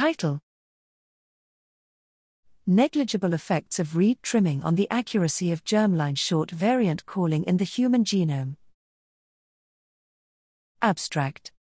Title Negligible effects of reed trimming on the accuracy of germline short variant calling in the human genome. Abstract